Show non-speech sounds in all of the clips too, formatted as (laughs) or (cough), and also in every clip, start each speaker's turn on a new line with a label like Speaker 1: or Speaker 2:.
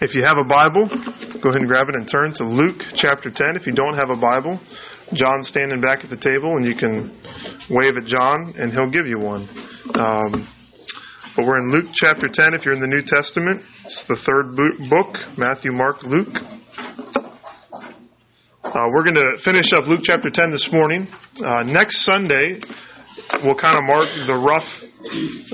Speaker 1: If you have a Bible, go ahead and grab it and turn to Luke chapter 10. If you don't have a Bible, John's standing back at the table, and you can wave at John, and he'll give you one. Um, but we're in Luke chapter 10. If you're in the New Testament, it's the third book Matthew, Mark, Luke. Uh, we're going to finish up Luke chapter 10 this morning. Uh, next Sunday will kind of mark the rough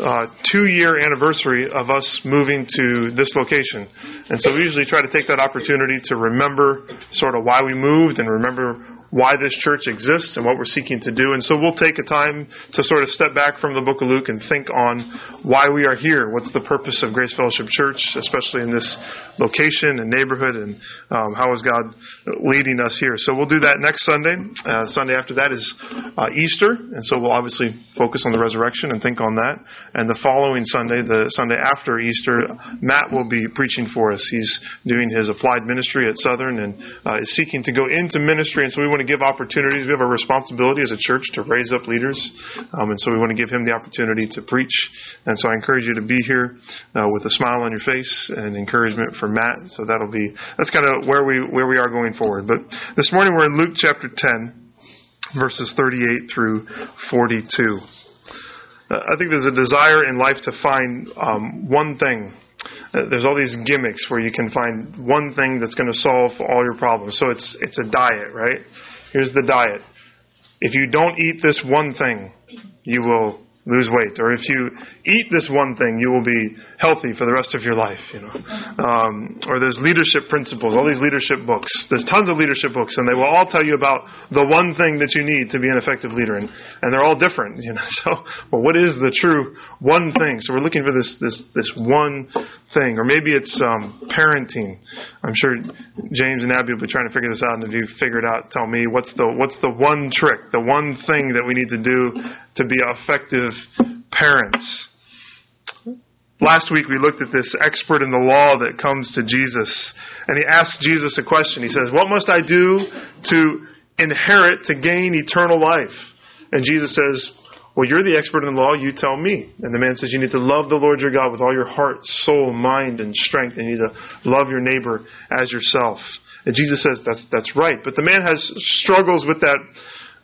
Speaker 1: uh, two year anniversary of us moving to this location. And so we usually try to take that opportunity to remember sort of why we moved and remember why this church exists and what we're seeking to do. And so we'll take a time to sort of step back from the book of Luke and think on why we are here. What's the purpose of Grace Fellowship Church, especially in this location and neighborhood, and um, how is God leading us here? So we'll do that next Sunday. Uh, Sunday after that is uh, Easter, and so we'll obviously focus on the resurrection and think on that. And the following Sunday, the Sunday after Easter, Matt will be preaching for us. He's doing his applied ministry at Southern and uh, is seeking to go into ministry, and so we want to give opportunities. We have a responsibility as a church to raise up leaders, um, and so we want to give him the opportunity to preach. And so I encourage you to be here uh, with a smile on your face and encouragement for Matt. So that'll be that's kind of where we where we are going forward. But this morning we're in Luke chapter 10, verses 38 through 42. Uh, I think there's a desire in life to find um, one thing uh, there's all these gimmicks where you can find one thing that's going to solve all your problems. So it's it's a diet, right? Here's the diet. If you don't eat this one thing, you will lose weight. Or if you eat this one thing, you will be healthy for the rest of your life. You know, um, or there's leadership principles. All these leadership books. There's tons of leadership books, and they will all tell you about the one thing that you need to be an effective leader, and and they're all different. You know, (laughs) so well, what is the true one thing? So we're looking for this this this one thing, or maybe it's um, parenting. I'm sure James and Abby will be trying to figure this out, and if you figure it out, tell me what's the what's the one trick, the one thing that we need to do to be effective parents. Last week we looked at this expert in the law that comes to Jesus, and he asks Jesus a question. He says, What must I do to inherit, to gain eternal life? And Jesus says, Well, you're the expert in the law, you tell me. And the man says, You need to love the Lord your God with all your heart, soul, mind, and strength, and you need to love your neighbor as yourself. And Jesus says, That's, that's right. But the man has struggles with that,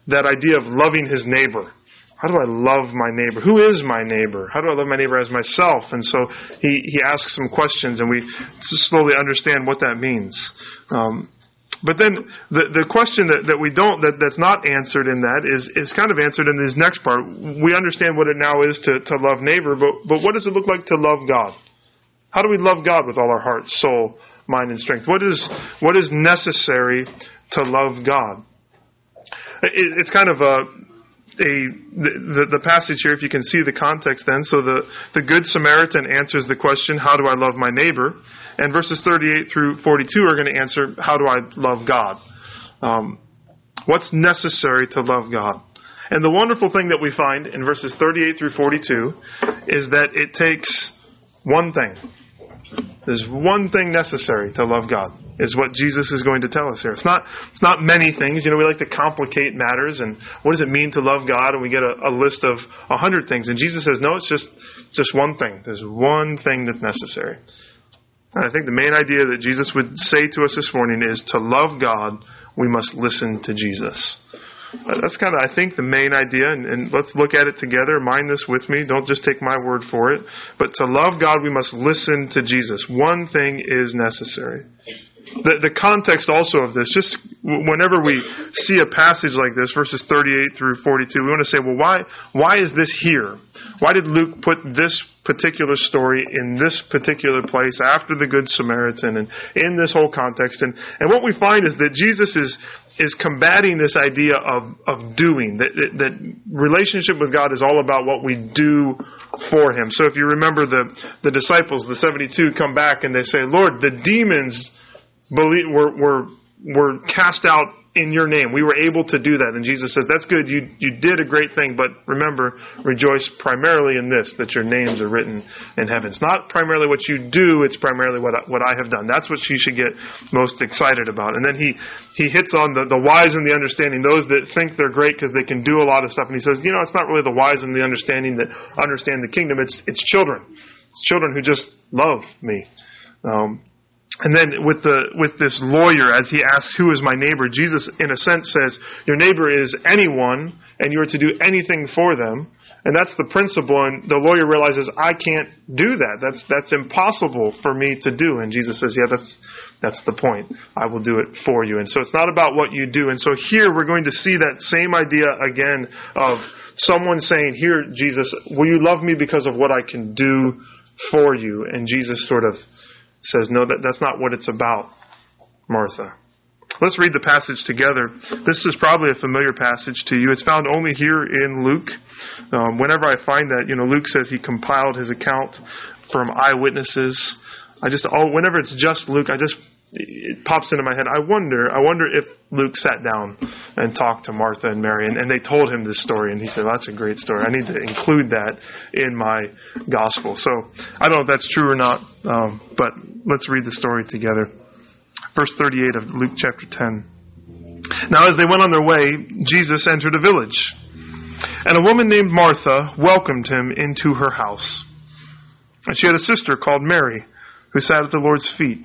Speaker 1: that idea of loving his neighbor. How do I love my neighbor? Who is my neighbor? How do I love my neighbor as myself? And so he, he asks some questions, and we slowly understand what that means. Um, but then the the question that, that we don't that, that's not answered in that is is kind of answered in this next part. We understand what it now is to, to love neighbor, but but what does it look like to love God? How do we love God with all our heart, soul, mind, and strength? What is what is necessary to love God? It, it's kind of a a the, the passage here, if you can see the context then. So the, the Good Samaritan answers the question, How do I love my neighbor? And verses 38 through 42 are going to answer, How do I love God? Um, what's necessary to love God? And the wonderful thing that we find in verses 38 through 42 is that it takes one thing. There's one thing necessary to love God is what Jesus is going to tell us here. It's not it's not many things. You know, we like to complicate matters and what does it mean to love God? And we get a, a list of a hundred things. And Jesus says, no, it's just just one thing. There's one thing that's necessary. And I think the main idea that Jesus would say to us this morning is to love God, we must listen to Jesus. Uh, that's kind of, I think, the main idea, and, and, let's look at it together. Mind this with me. Don't just take my word for it. But to love God, we must listen to Jesus. One thing is necessary. The, the context also of this, just whenever we see a passage like this, verses 38 through 42, we want to say, well, why, why is this here? Why did Luke put this particular story in this particular place after the Good Samaritan and in this whole context? And, and what we find is that Jesus is, is combating this idea of, of doing, that, that, that relationship with God is all about what we do for Him. So if you remember the, the disciples, the 72 come back and they say, Lord, the demons believe, were, were, were cast out in your name. We were able to do that. And Jesus says, That's good. You, you did a great thing, but remember, rejoice primarily in this, that your names are written in heaven. It's not primarily what you do, it's primarily what I, what I have done. That's what you should get most excited about. And then he, he hits on the, the wise and the understanding, those that think they're great because they can do a lot of stuff. And he says, You know, it's not really the wise and the understanding that understand the kingdom, it's, it's children. It's children who just love me. Um, And then with the with this lawyer, as he asks, "Who is my neighbor?" Jesus, in a sense, says, "Your neighbor is anyone, and you are to do anything for them." And that's the principle. And the lawyer realizes, I can't do that. That's that's impossible for me to do. And Jesus says, Yeah, that's that's the point. I will do it for you. And so it's not about what you do. And so here we're going to see that same idea again of someone saying, Here, Jesus, will you love me because of what I can do for you? And Jesus sort of says, No, that, that's not what it's about, Martha. Let's read the passage together. This is probably a familiar passage to you. It's found only here in Luke. Um, whenever I find that, you know, Luke says he compiled his account from eyewitnesses. I just, oh, whenever it's just Luke, I just, it pops into my head. I wonder, I wonder if Luke sat down and talked to Martha and Mary, and, and they told him this story, and he said, well, "That's a great story. I need to include that in my gospel." So I don't know if that's true or not, um, but let's read the story together verse 38 of Luke chapter 10. Now, as they went on their way, Jesus entered a village, and a woman named Martha welcomed him into her house. And she had a sister called Mary, who sat at the Lord's feet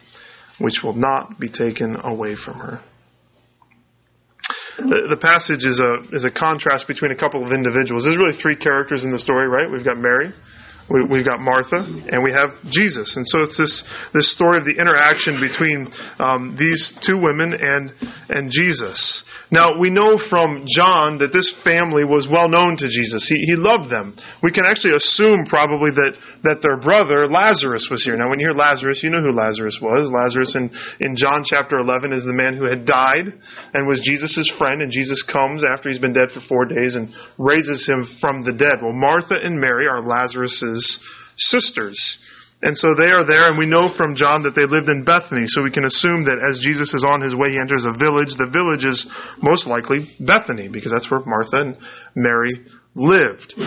Speaker 1: which will not be taken away from her. The, the passage is a, is a contrast between a couple of individuals. There's really three characters in the story, right? We've got Mary, we, have got Martha, and we have Jesus. And so it's this, this story of the interaction between um, these two women and, and Jesus. Now, we know from John that this family was well known to Jesus. He, he loved them. We can actually assume probably that, that their brother, Lazarus, was here. Now, when you hear Lazarus, you know who Lazarus was. Lazarus in, in John chapter 11 is the man who had died and was Jesus' friend, and Jesus comes after he's been dead for four days and raises him from the dead. Well, Martha and Mary are Sisters. And so they are there, and we know from John that they lived in Bethany. So we can assume that as Jesus is on his way, he enters a village. The village is most likely Bethany, because that's where Martha and Mary lived.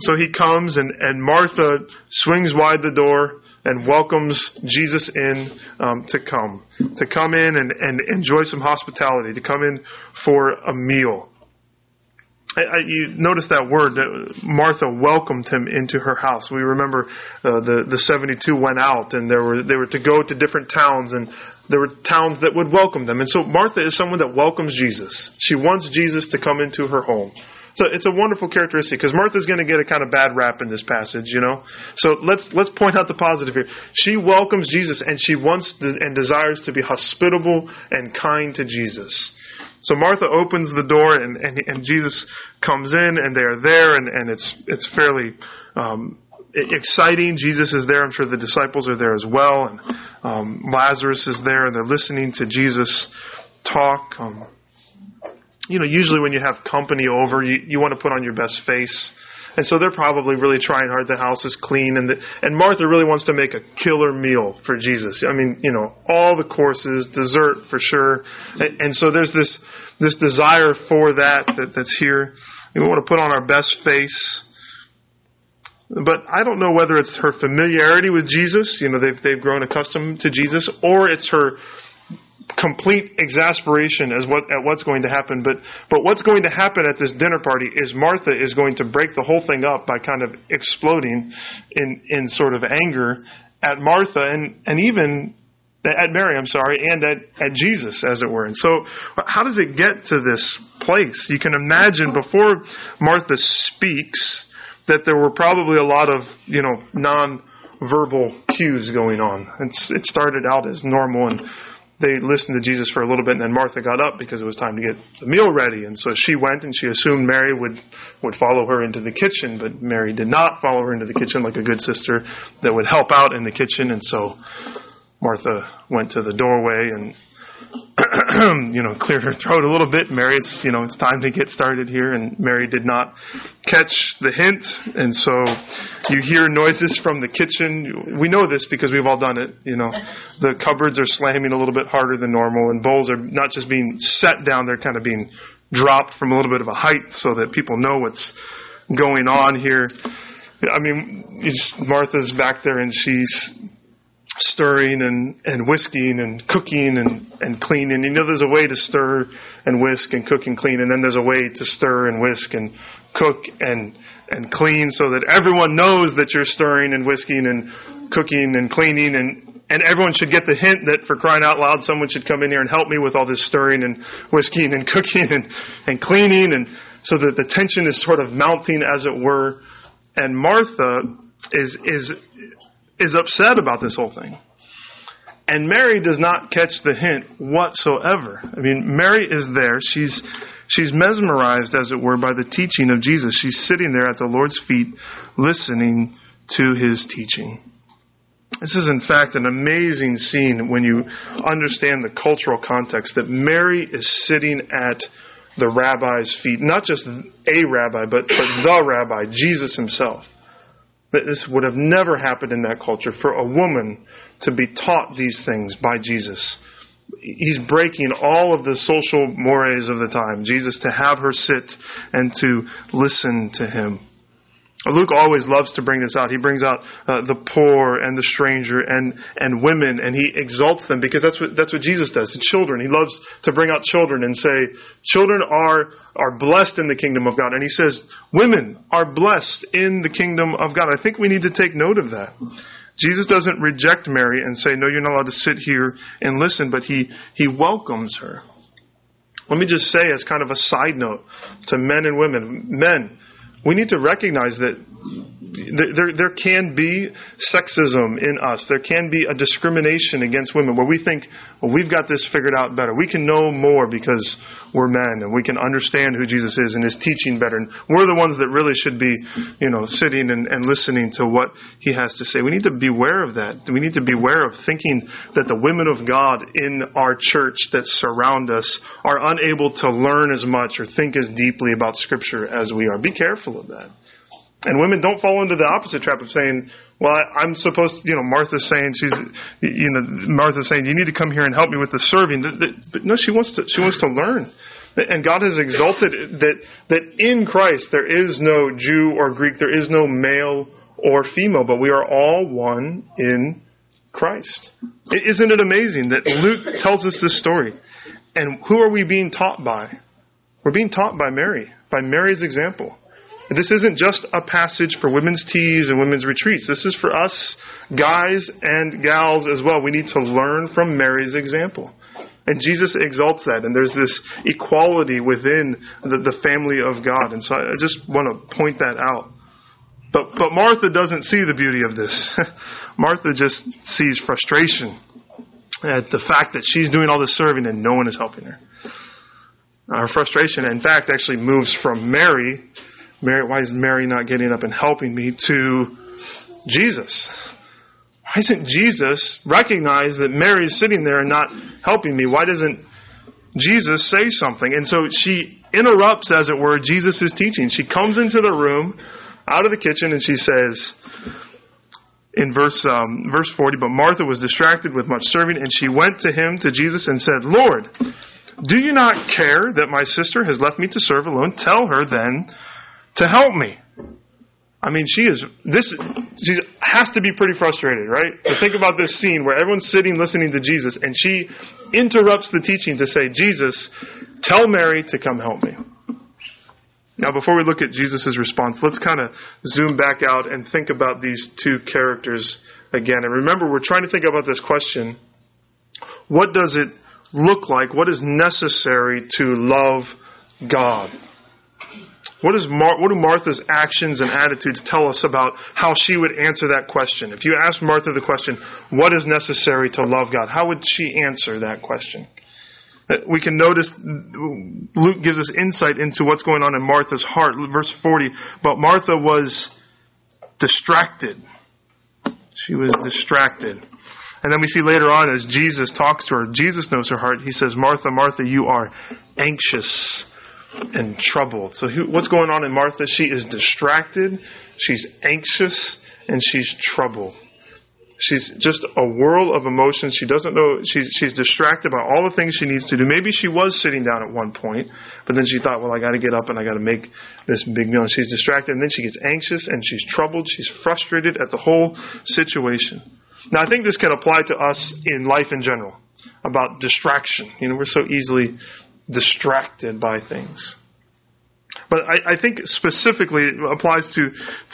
Speaker 1: So he comes, and, and Martha swings wide the door and welcomes Jesus in um, to come, to come in and, and enjoy some hospitality, to come in for a meal. I, I, you notice that word. Martha welcomed him into her house. We remember uh, the the seventy two went out, and there were they were to go to different towns, and there were towns that would welcome them. And so Martha is someone that welcomes Jesus. She wants Jesus to come into her home. So it's a wonderful characteristic because Martha's going to get a kind of bad rap in this passage, you know. So let's let's point out the positive here. She welcomes Jesus and she wants to, and desires to be hospitable and kind to Jesus. So Martha opens the door and, and, and Jesus comes in and they're there and, and it's, it's fairly, um, exciting. Jesus is there. I'm sure the disciples are there as well. And, um, Lazarus is there and they're listening to Jesus talk. Um, you know, usually when you have company over, you, you want to put on your best face. And so they're probably really trying hard. The house is clean, and the, and Martha really wants to make a killer meal for Jesus. I mean, you know, all the courses, dessert for sure, and, and so there's this this desire for that, that that's here. We want to put on our best face. But I don't know whether it's her familiarity with Jesus, you know, they've, they've grown accustomed to Jesus, or it's her complete exasperation as what, at what's going to happen. But, but what's going to happen at this dinner party is Martha is going to break the whole thing up by kind of exploding in, in sort of anger at Martha and, and even at Mary, I'm sorry, and at, at Jesus, as it were. And so, how does it get to this place? You can imagine before Martha speaks that there were probably a lot of, you know, non verbal cues going on. It's, it started out as normal and they listened to Jesus for a little bit, and then Martha got up because it was time to get the meal ready. And so she went, and she assumed Mary would would follow her into the kitchen, but Mary did not follow her into the kitchen like a good sister that would help out in the kitchen. And so Martha went to the doorway and (clears throat) you know, cleared her throat a little bit. Mary, it's, you know, it's time to get started here. And Mary did not catch the hint. And so you hear noises from the kitchen. We know this because we've all done it. You know, the cupboards are slamming a little bit harder than normal and bowls are not just being set down, they're kind of being dropped from a little bit of a height so that people know what's going on here. I mean, just, Martha's back there and she's stirring and, and whisking and cooking and, and cleaning. You know, there's a way to stir and whisk and cook and clean, and then there's a way to stir and whisk and cook and, and clean so that everyone knows that you're stirring and whisking and cooking and cleaning and, and everyone should get the hint that for crying out loud, someone should come in here and help me with all this stirring and whisking and (laughs) cooking and, and cleaning and so that the tension is sort of mounting as it were. And Martha is, is, is upset about this whole thing. And Mary does not catch the hint whatsoever. I mean, Mary is there. She's, she's mesmerized, as it were, by the teaching of Jesus. She's sitting there at the Lord's feet listening to his teaching. This is, in fact, an amazing scene when you understand the cultural context that Mary is sitting at the rabbi's feet. Not just a rabbi, but, but the rabbi, Jesus himself that this would have never happened in that culture for a woman to be taught these things by Jesus. He's breaking all of the social mores of the time. Jesus to have her sit and to listen to him. Luke always loves to bring this out. He brings out uh, the poor and the stranger and, and women, and he exalts them because that's what, that's what Jesus does. The children. He loves to bring out children and say, children are, are blessed in the kingdom of God. And he says, women are blessed in the kingdom of God. I think we need to take note of that. Jesus doesn't reject Mary and say, no, you're not allowed to sit here and listen, but he, he welcomes her. Let me just say, as kind of a side note to men and women, men, we need to recognize that there, there can be sexism in us. There can be a discrimination against women where we think, well, we've got this figured out better. We can know more because we're men and we can understand who Jesus is and his teaching better. And we're the ones that really should be, you know, sitting and, and listening to what he has to say. We need to beware of that. We need to beware of thinking that the women of God in our church that surround us are unable to learn as much or think as deeply about Scripture as we are. Be careful of that. And women don't fall into the opposite trap of saying, well, I, am supposed to, you know, Martha's saying she's, you know, Martha's saying, you need to come here and help me with the serving. But no, she wants to, she wants to learn. And God has exalted that, that in Christ there is no Jew or Greek, there is no male or female, but we are all one in Christ. Isn't it amazing that Luke tells us this story? And who are we being taught by? We're being taught by Mary, by Mary's example. This isn't just a passage for women's teas and women's retreats. This is for us, guys and gals as well. We need to learn from Mary's example. And Jesus exalts that, and there's this equality within the, the family of God. And so I just want to point that out. But, but Martha doesn't see the beauty of this. (laughs) Martha just sees frustration at the fact that she's doing all this serving and no one is helping her. Uh, her frustration, in fact, actually moves from Mary Mary, why is Mary not getting up and helping me to Jesus? Why isn't Jesus recognize that Mary is sitting there and not helping me? Why doesn't Jesus say something? And so she interrupts, as it were, Jesus' teaching. She comes into the room out of the kitchen and she says, in verse um, verse 40, but Martha was distracted with much serving, and she went to him, to Jesus, and said, Lord, do you not care that my sister has left me to serve alone? Tell her then to help me. I mean, she is this. She has to be pretty frustrated, right? To think about this scene where everyone's sitting listening to Jesus, and she interrupts the teaching to say, "Jesus, tell Mary to come help me." Now, before we look at Jesus' response, let's kind of zoom back out and think about these two characters again. And remember, we're trying to think about this question: What does it look like? What is necessary to love God? What, is Mar- what do Martha's actions and attitudes tell us about how she would answer that question? If you ask Martha the question, what is necessary to love God? How would she answer that question? Uh, we can notice Luke gives us insight into what's going on in Martha's heart. Verse 40, but Martha was distracted. She was distracted. And then we see later on as Jesus talks to her, Jesus knows her heart. He says, Martha, Martha, you are anxious and troubled. So who, what's going on in Martha? She is distracted, she's anxious, and she's troubled. She's just a whirl of emotions. She doesn't know, she's, she's distracted by all the things she needs to do. Maybe she was sitting down at one point, but then she thought, well, I got to get up and I got to make this big meal. And she's distracted, and then she gets anxious and she's troubled. She's frustrated at the whole situation. Now, I think this can apply to us in life in general about distraction. You know, we're so easily distracted by things. But I, I, think specifically it applies to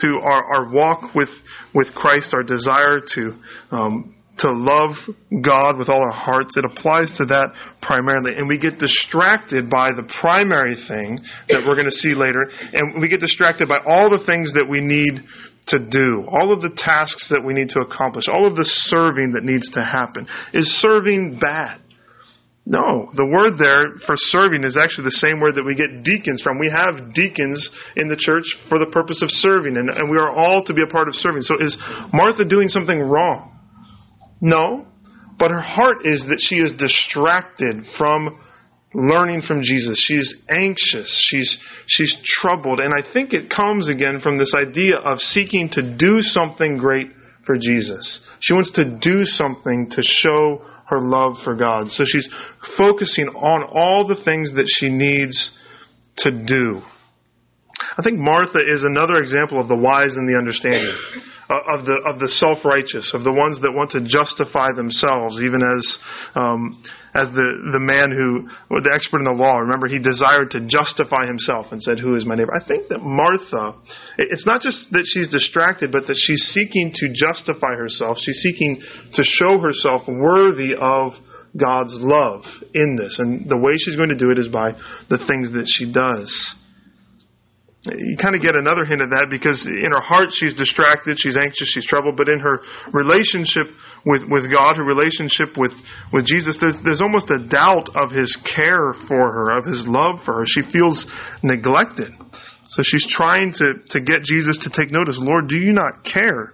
Speaker 1: to our, our walk with with Christ, our desire to um, to love God with all our hearts. It applies to that primarily, and we get distracted by the primary thing that we're going to see later, and we get distracted by all the things that we need to do, all of the tasks that we need to accomplish, all of the serving that needs to happen. Is serving bad? No, the word there for serving is actually the same word that we get deacons from. We have deacons in the church for the purpose of serving, and, and we are all to be a part of serving. So is Martha doing something wrong? No, but her heart is that she is distracted from learning from Jesus. She's anxious. She's, she's troubled. And I think it comes again from this idea of seeking to do something great for Jesus. She wants to do something to show her love for God. So she's focusing on all the things that she needs to do. I think Martha is another example of the wise and the understanding, of the of the self righteous, of the ones that want to justify themselves, even as um, as the the man who the expert in the law. Remember, he desired to justify himself and said, "Who is my neighbor?" I think that Martha, it's not just that she's distracted, but that she's seeking to justify herself. She's seeking to show herself worthy of God's love in this, and the way she's going to do it is by the things that she does you kind of get another hint of that because in her heart she's distracted, she's anxious, she's troubled, but in her relationship with, with God, her relationship with, with Jesus, there's, there's almost a doubt of his care for her, of his love for her. She feels neglected. So she's trying to, to get Jesus to take notice. Lord, do you not care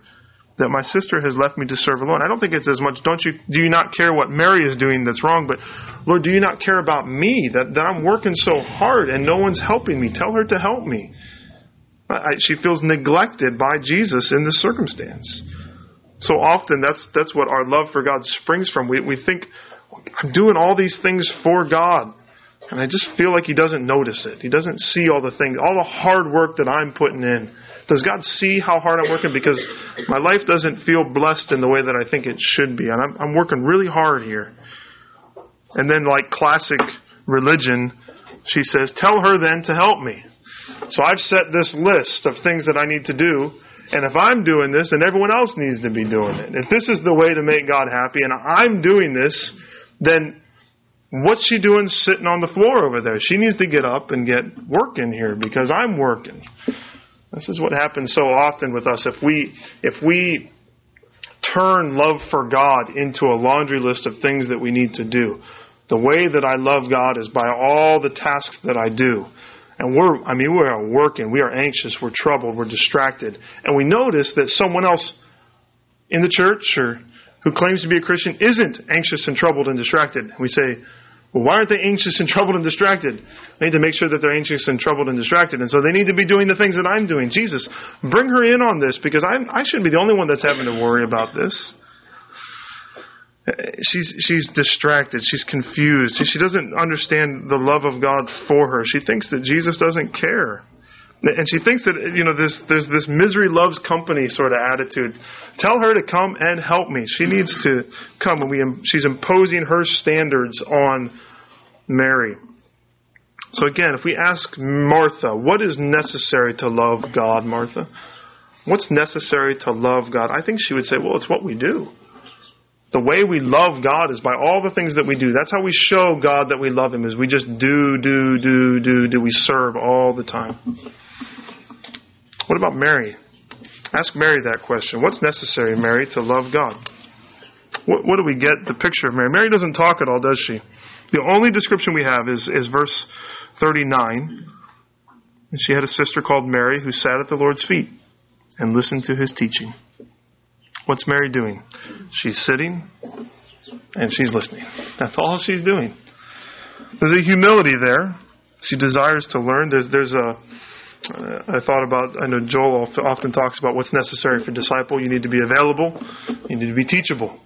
Speaker 1: that my sister has left me to serve alone? I don't think it's as much, don't you, do you not care what Mary is doing that's wrong, but Lord, do you not care about me, that, that I'm working so hard and no one's helping me? Tell her to help me. She feels neglected by Jesus in this circumstance. So often that's that's what our love for God springs from. We we think I'm doing all these things for God. And I just feel like he doesn't notice it. He doesn't see all the things, all the hard work that I'm putting in. Does God see how hard I'm working? Because my life doesn't feel blessed in the way that I think it should be. And I'm, I'm working really hard here. And then, like classic religion, she says, Tell her then to help me. So I've set this list of things that I need to do. And if I'm doing this, then everyone else needs to be doing it. If this is the way to make God happy and I'm doing this, then what's she doing sitting on the floor over there? She needs to get up and get working here because I'm working. This is what happens so often with us. If we if we turn love for God into a laundry list of things that we need to do, the way that I love God is by all the tasks that I do. And we're, I mean, we are working, we are anxious, we're troubled, we're distracted. And we notice that someone else in the church or who claims to be a Christian isn't anxious and troubled and distracted. We say, well, why aren't they anxious and (laughs) troubled and distracted? I need to make sure that they're anxious and troubled and distracted. And so they need to be doing the things that I'm doing. Jesus, bring her in on this because I'm, I shouldn't be the only one that's having to worry about this. She's she's distracted. She's confused. She doesn't understand the love of God for her. She thinks that Jesus doesn't care, and she thinks that you know this there's this misery loves company sort of attitude. Tell her to come and help me. She needs to come, and we she's imposing her standards on Mary. So again, if we ask Martha, what is necessary to love God, Martha? What's necessary to love God? I think she would say, well, it's what we do. The way we love God is by all the things that we do. That's how we show God that we love Him, is we just do, do, do, do, do. We serve all the time. What about Mary? Ask Mary that question. What's necessary, Mary, to love God? What, what do we get the picture of Mary? Mary doesn't talk at all, does she? The only description we have is, is verse 39. And she had a sister called Mary who sat at the Lord's feet and listened to his teaching. What's Mary doing? She's sitting and she's listening. That's all she's doing. There's a humility there. She desires to learn. There's there's a I thought about, I know Joel often talks about what's necessary for disciple. You need to be available. You need to be teachable.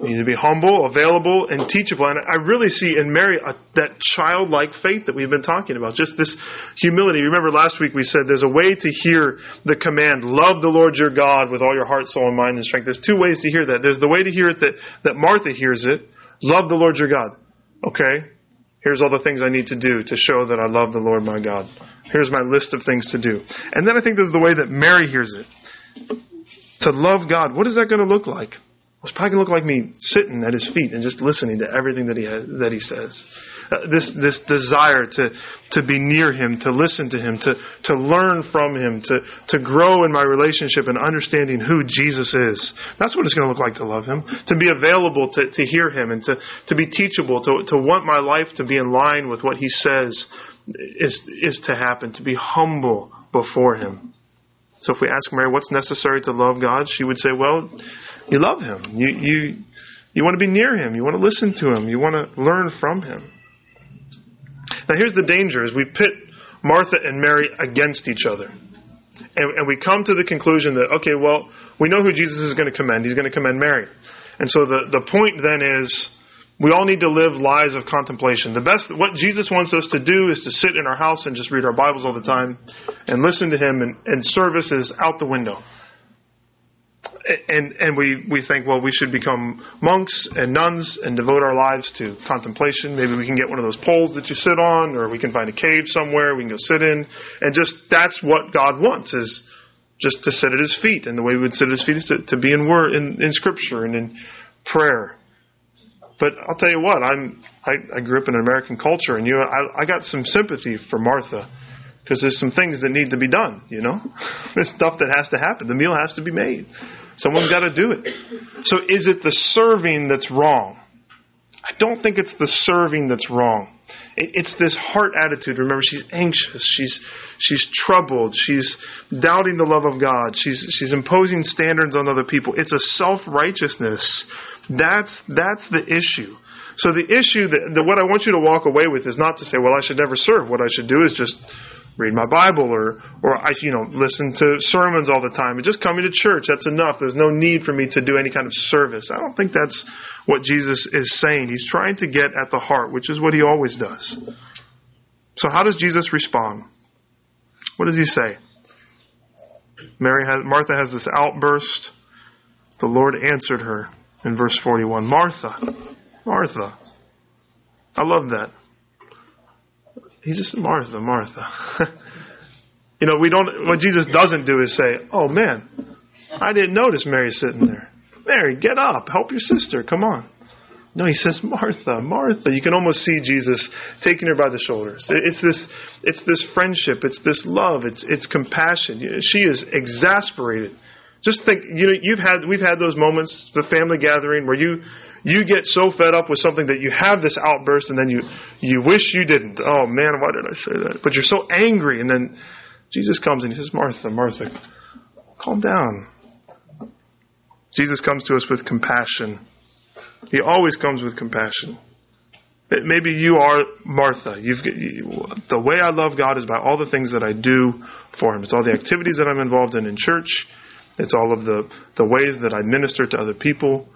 Speaker 1: You need to be humble, available, and teachable. And I really see in Mary a, that childlike faith that we've been talking about. Just this humility. Remember last week we said there's a way to hear the command, love the Lord your God with all your heart, soul, and mind and strength. There's two ways to hear that. There's the way to hear it that, that Martha hears it. Love the Lord your God. Okay? Here's all the things I need to do to show that I love the Lord my God. Here's my list of things to do. And then I think there's the way that Mary hears it. To love God, what is that going to look like? It's probably going to look like me sitting at his feet and just listening to everything that he has, that he says. Uh, this this desire to to be near him, to listen to him, to to learn from him, to to grow in my relationship and understanding who Jesus is. That's what it's going to look like to love him. To be available to to hear him and to to be teachable, to to want my life to be in line with what he says is is to happen. To be humble before him. So if we ask Mary what's necessary to love God, she would say, well, you love him. You you you want to be near him. You want to listen to him. You want to learn from him. Now here's the danger: is we pit Martha and Mary against each other, and, and we come to the conclusion that okay, well, we know who Jesus is going to commend. He's going to commend Mary, and so the the point then is we all need to live lives of contemplation. The best, what Jesus wants us to do is to sit in our house and just read our Bibles all the time and listen to Him, and, and service is out the window. And, and we, we think, well, we should become monks and nuns and devote our lives to contemplation. Maybe we can get one of those poles that you sit on, or we can find a cave somewhere we can go sit in. And just that's what God wants is just to sit at His feet. And the way we would sit at His feet is to, to be in word, in, in Scripture and in prayer. But I'll tell you what, I'm I, I grew up in an American culture, and you, I, I got some sympathy for Martha because there's some things that need to be done. You know, (laughs) there's stuff that has to happen. The meal has to be made. Someone's got to do it. So is it the serving that's wrong? I don't think it's the serving that's wrong. It's this heart attitude. Remember, she's anxious. She's she's troubled. She's doubting the love of God. She's she's imposing standards on other people. It's a self righteousness that's that's the issue. So the issue that the, what I want you to walk away with is not to say, well, I should never serve. What I should do is just read my Bible or or I you know listen to sermons all the time and just coming to church. That's enough. There's no need for me to do any kind of service. I don't think that's what Jesus is saying. He's trying to get at the heart, which is what he always does. So how does Jesus respond? What does he say? Mary has, Martha has this outburst. The Lord answered her in verse 41. Martha, Martha. I love that. He just, Martha, Martha. (laughs) you know, we don't, what Jesus doesn't do is say, oh man, I didn't notice Mary sitting there. Mary, get up, help your sister, come on. No, he says, Martha, Martha. You can almost see Jesus taking her by the shoulders. It's this, it's this friendship. It's this love. It's, it's compassion. She is exasperated just think, you know, you've had, we've had those moments, the family gathering, where you, you get so fed up with something that you have this outburst and then you, you wish you didn't. Oh man, why did I say that? But you're so angry and then Jesus comes and he says, Martha, Martha, calm down. Jesus comes to us with compassion. He always comes with compassion. Maybe you are Martha. You've, you, the way I love God is by all the things that I do for Him. It's all the activities that I'm involved in in church. It's all of the, the ways that I minister to other people.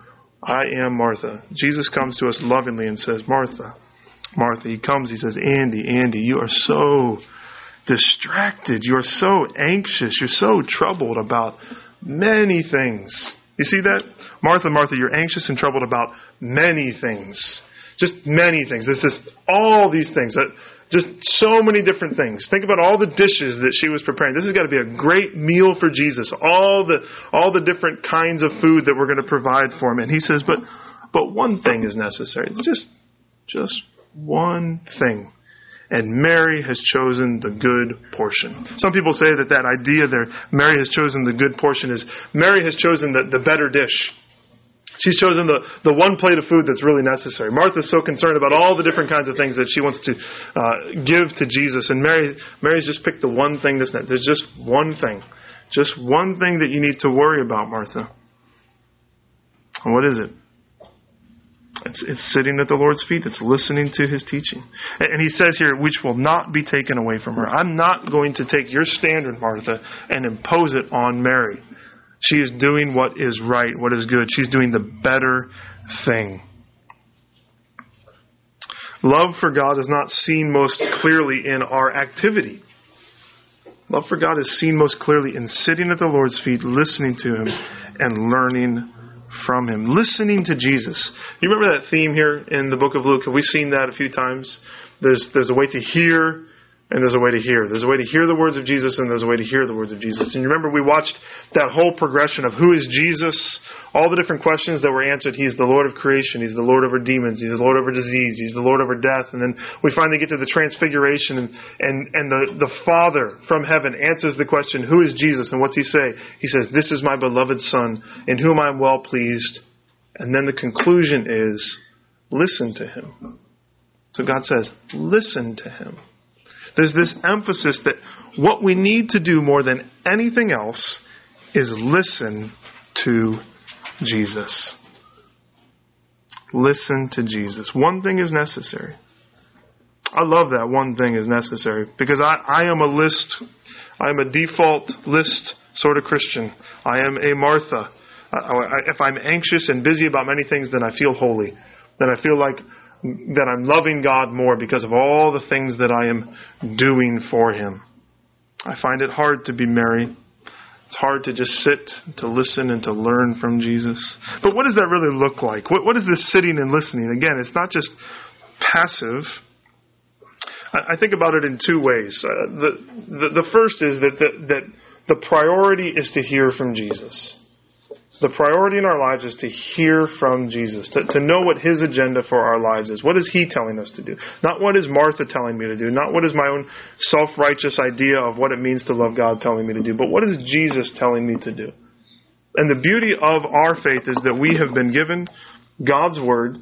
Speaker 1: I am Martha. Jesus comes to us lovingly and says, Martha, Martha. He comes, he says, Andy, Andy, you are so distracted. You're so anxious. You're so troubled about many things. You see that? Martha, Martha, you're anxious and troubled about many things. Just many things. There's this, all these things. Just so many different things. Think about all the dishes that she was preparing. This has got to be a great meal for Jesus. All the all the different kinds of food that we're going to provide for him. And he says, but but one thing is necessary. Just just one thing. And Mary has chosen the good portion. Some people say that that idea there, Mary has chosen the good portion, is Mary has chosen the, the better dish. She's chosen the, the one plate of food that's really necessary. Martha's so concerned about all the different kinds of things that she wants to uh, give to Jesus. And Mary, Mary's just picked the one thing that's not. There's just one thing. Just one thing that you need to worry about, Martha. And what is it? It's, it's sitting at the Lord's feet. It's listening to His teaching. And He says here, which will not be taken away from her. I'm not going to take your standard, Martha, and impose it on Mary. She is doing what is right, what is good. She's doing the better thing. Love for God is not seen most clearly in our activity. Love for God is seen most clearly in sitting at the Lord's feet, listening to Him, and learning from Him. Listening to Jesus. You remember that theme here in the book of Luke? Have we seen that a few times? There's, there's a way to hear and there's a way to hear. There's a way to hear the words of Jesus, and there's a way to hear the words of Jesus. And remember we watched that whole progression of who is Jesus, all the different questions that were answered. He's the Lord of creation. He's the Lord over demons. He's the Lord over disease. He's the Lord over death. And then we finally get to the transfiguration, and, and, and the, the Father from heaven answers the question, Who is Jesus? And what's he say? He says, This is my beloved Son, in whom I'm well pleased. And then the conclusion is, Listen to him. So God says, Listen to him. There's this emphasis that what we need to do more than anything else is listen to Jesus. Listen to Jesus. One thing is necessary. I love that one thing is necessary because I, I am a list, I am a default list sort of Christian. I am a Martha. I, I, if I'm anxious and busy about many things, then I feel holy. Then I feel like that I'm loving God more because of all the things that I am doing for Him. I find it hard to be Mary. It's hard to just sit, to listen, and to learn from Jesus. But what does that really look like? What, what is this sitting and listening? Again, it's not just passive. I, I think about it in two ways. Uh, the, the, the first is that the, that the priority is to hear from Jesus. The priority in our lives is to hear from Jesus, to, to know what His agenda for our lives is. What is He telling us to do? Not what is Martha telling me to do, not what is my own self righteous idea of what it means to love God telling me to do, but what is Jesus telling me to do? And the beauty of our faith is that we have been given God's Word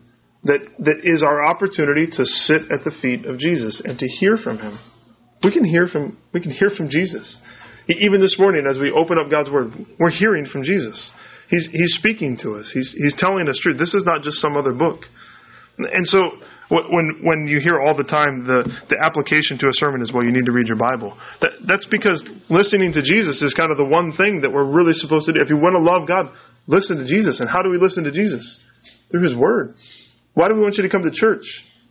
Speaker 1: that, that is our opportunity to sit at the feet of Jesus and to hear from Him. We can hear from, we can hear from Jesus. Even this morning, as we open up God's Word, we're hearing from Jesus. He's, he's speaking to us. He's, he's telling us truth. This is not just some other book. And so when, when you hear all the time the, the application to a sermon is, well, you need to read your Bible, that, that's because listening to Jesus is kind of the one thing that we're really supposed to do. If you want to love God, listen to Jesus. And how do we listen to Jesus? Through His Word. Why do we want you to come to church?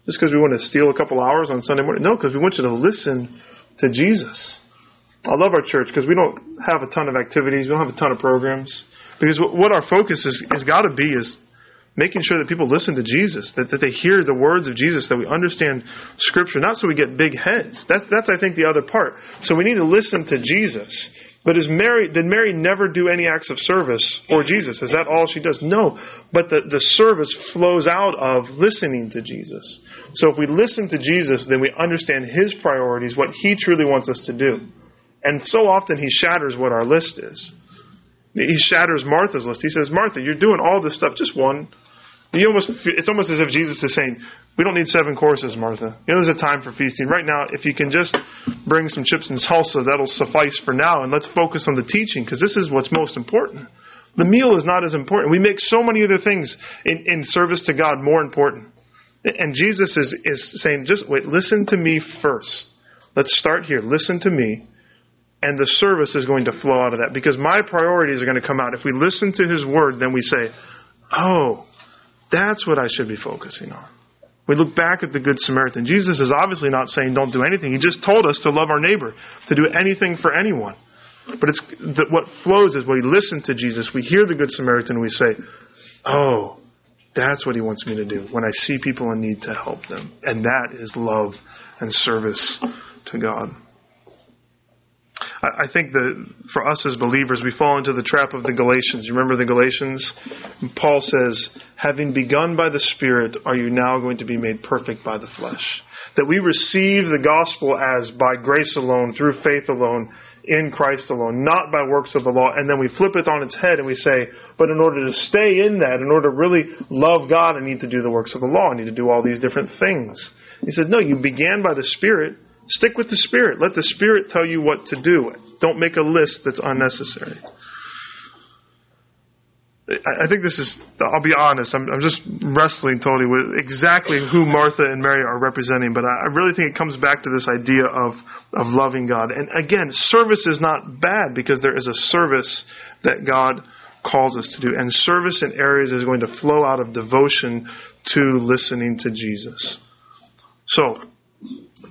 Speaker 1: Just because we want to steal a couple hours on Sunday morning? No, because we want you to listen to Jesus. I love our church because we don't have a ton of activities. We don't have a ton of programs. Because what our focus is, has got to be is making sure that people listen to Jesus, that, that they hear the words of Jesus, that we understand Scripture, not so we get big heads. That's, that's, I think, the other part. So we need to listen to Jesus. But is Mary, did Mary never do any acts of service for Jesus? Is that all she does? No. But the, the service flows out of listening to Jesus. So if we listen to Jesus, then we understand His priorities, what He truly wants us to do. And so often He shatters what our list is. He shatters Martha's list. He says, Martha, you're doing all this stuff, just one. You almost, it's almost as if Jesus is saying, we don't need seven courses, Martha. You know, there's a time for feasting. Right now, if you can just bring some chips and salsa, that'll suffice for now, and let's focus on the teaching, because this is what's most important. The meal is not as important. We make so many other things in, in service to God more important. And Jesus is, is saying, just wait, listen to me first. Let's start here. Listen to me and the service is going to flow out of that because my priorities are going to come out. If we listen to His Word, then we say, oh, that's what I should be focusing on. We look back at the Good Samaritan. Jesus is obviously not saying don't do anything. He just told us to love our neighbor, to do anything for anyone. But it's what flows is when we listen to Jesus, we hear the Good Samaritan, and we say, oh, that's what he wants me to do when I see people in need to help them. And that is love and service to God. I think that for us as believers, we fall into the trap of the Galatians. You remember the Galatians? Paul says, Having begun by the Spirit, are you now going to be made perfect by the flesh? That we receive the gospel as by grace alone, through faith alone, in Christ alone, not by works of the law, and then we flip it on its head and we say, but in order to stay in that, in order to really love God, I need to do the works of the law. I need to do all these different things. He said, no, you began by the Spirit, Stick with the Spirit. Let the Spirit tell you what to do. Don't make a list that's unnecessary. I think this is, I'll be honest, I'm, I'm just wrestling totally with exactly who Martha and Mary are representing, but I, I really think it comes back to this idea of, of loving God. And again, service is not bad because there is a service that God calls us to do. And service in areas is going to flow out of devotion to listening to Jesus. So,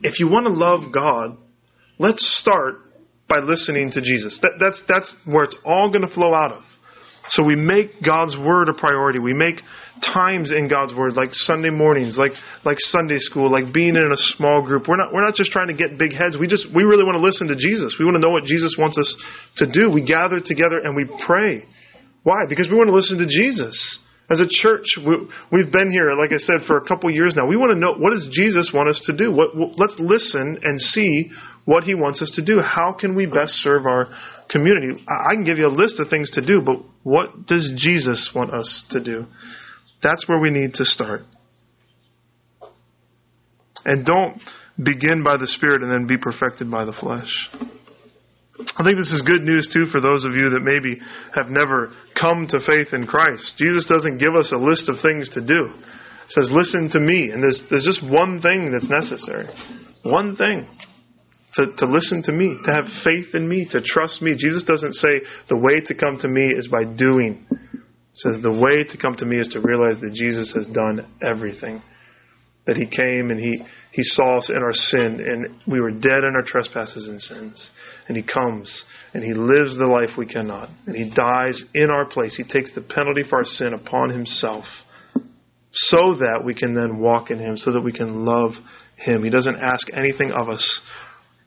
Speaker 1: if you want to love God, let's start by listening to Jesus. That, that's, that's where it's all going to flow out of. So we make God's Word a priority. We make times in God's Word, like Sunday mornings, like, like Sunday school, like being in a small group. We're not, we're not just trying to get big heads. We just, we really want to listen to Jesus. We want to know what Jesus wants us to do. We gather together and we pray. Why? Because we want to listen to Jesus. As a church, we, have been here, like I said, for a couple years now. We want to know what does Jesus want us to do. What, let's listen and see what He wants us to do. How can we best serve our community? I can give you a list of things to do, but what does Jesus want us to do? That's where we need to start. And don't begin by the Spirit and then be perfected by the flesh. I think this is good news too for those of you that maybe have never come to faith in Christ. Jesus doesn't give us a list of things to do. He says, listen to me. And there's, there's just one thing that's necessary. One thing. To, to listen to me, to have faith in me, to trust me. Jesus doesn't say the way to come to me is by doing. He says the way to come to me is to realize that Jesus has done everything. That he came and he, he saw us in our sin and we were dead in our trespasses and sins and He comes and He lives the life we cannot. And He dies in our place. He takes the penalty for our sin upon Himself so that we can then walk in Him, so that we can love Him. He doesn't ask anything of us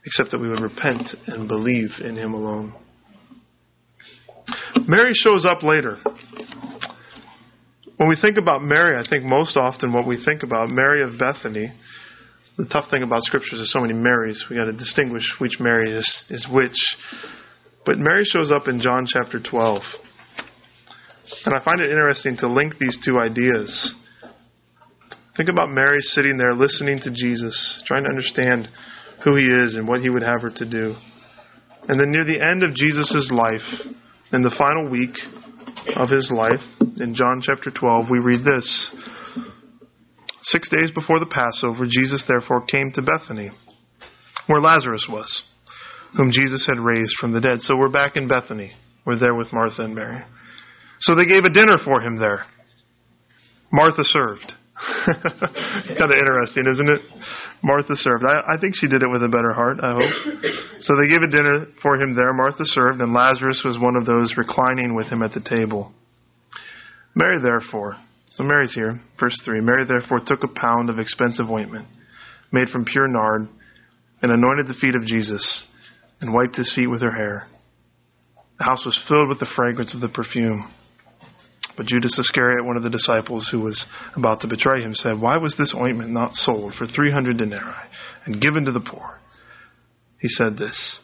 Speaker 1: except that we would repent and believe in Him alone. Mary shows up later. When we think about Mary, I think most often what we think about, Mary of Bethany, the tough thing about scriptures is so many Marys. We got to distinguish which Mary is, is which. But Mary shows up in John chapter 12. And I find it interesting to link these two ideas. Think about Mary sitting there listening to Jesus, trying to understand who he is and what he would have her to do. And then near the end of Jesus' life, in the final week of his life, in John chapter 12, we read this. Six days before the Passover, Jesus therefore came to Bethany, where Lazarus was, whom Jesus had raised from the dead. So we're back in Bethany. We're there with Martha and Mary. So they gave a dinner for him there. Martha served. (laughs) kind of interesting, isn't it? Martha served. I, I, think she did it with a better heart, I hope. (coughs) So they gave a dinner for him there. Martha served, and Lazarus was one of those reclining with him at the table. Mary, therefore, so Mary's here. Verse 3 Mary therefore took a pound of expensive ointment, made from pure nard, and anointed the feet of Jesus, and wiped his feet with her hair. The house was filled with the fragrance of the perfume. But Judas Iscariot, one of the disciples who was about to betray him, said, Why was this ointment not sold for three hundred denarii and given to the poor? He said this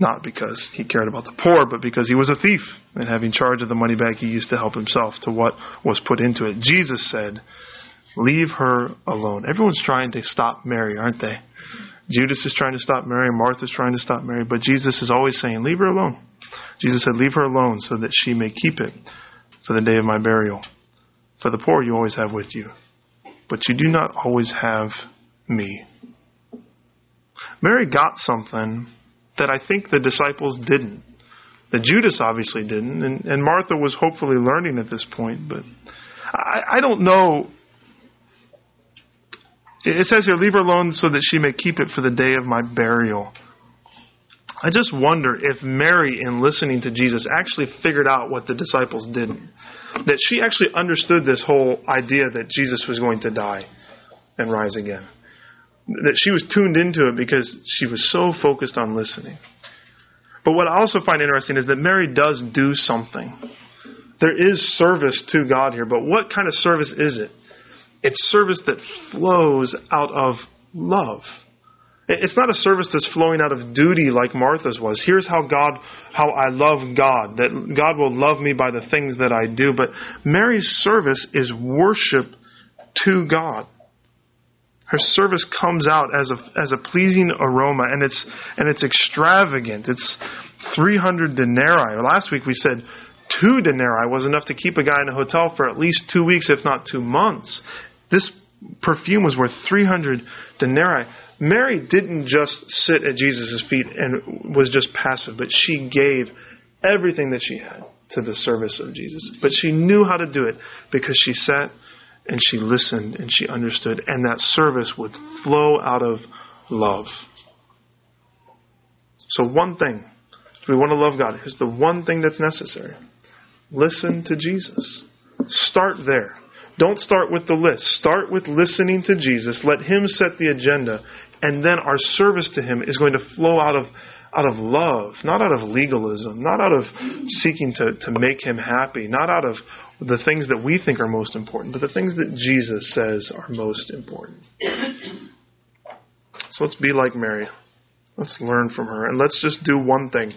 Speaker 1: not because he cared about the poor, but because he was a thief, and having charge of the money bag, he used to help himself to what was put into it. Jesus said, Leave her alone. Everyone's trying to stop Mary, aren't they? Judas is trying to stop Mary, Martha's trying to stop Mary, but Jesus is always saying, Leave her alone. Jesus said, Leave her alone so that she may keep it for the day of my burial. For the poor you always have with you, but you do not always have me. Mary got something that I think the disciples didn't. That Judas obviously didn't, and, and Martha was hopefully learning at this point, but I, I don't know. It says here, leave her alone so that she may keep it for the day of my burial. I just wonder if Mary, in listening to Jesus, actually figured out what the disciples didn't. That she actually understood this whole idea that Jesus was going to die and rise again that she was tuned into it because she was so focused on listening. But what I also find interesting is that Mary does do something. There is service to God here, but what kind of service is it? It's service that flows out of love. It's not a service that's flowing out of duty like Martha's was. Here's how God, how I love God, that God will love me by the things that I do. But Mary's service is worship to God her service comes out as a as a pleasing aroma and it's and it's extravagant it's 300 denarii last week we said two denarii was enough to keep a guy in a hotel for at least two weeks, if not two months. This perfume was worth 300 denarii. Mary didn't just sit at Jesus' feet and was just passive, but she gave everything that she had to the service of Jesus. But she knew how to do it because she sat and she listened and she understood, and that service would flow out of love. So, one thing, if we want to love God, is the one thing that's necessary listen to Jesus. Start there. Don't start with the list. Start with listening to Jesus. Let Him set the agenda, and then our service to Him is going to flow out of out of love, not out of legalism, not out of seeking to, to make him happy, not out of the things that we think are most important, but the things that Jesus says are most important. So let's be like Mary. Let's learn from her. And let's just do one thing.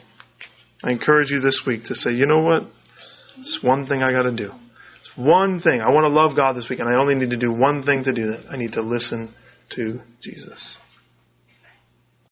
Speaker 1: I encourage you this week to say, you know what? It's one thing I got to do. One thing. I want to love God this week, and I only need to do one thing to do that. I need to listen to Jesus.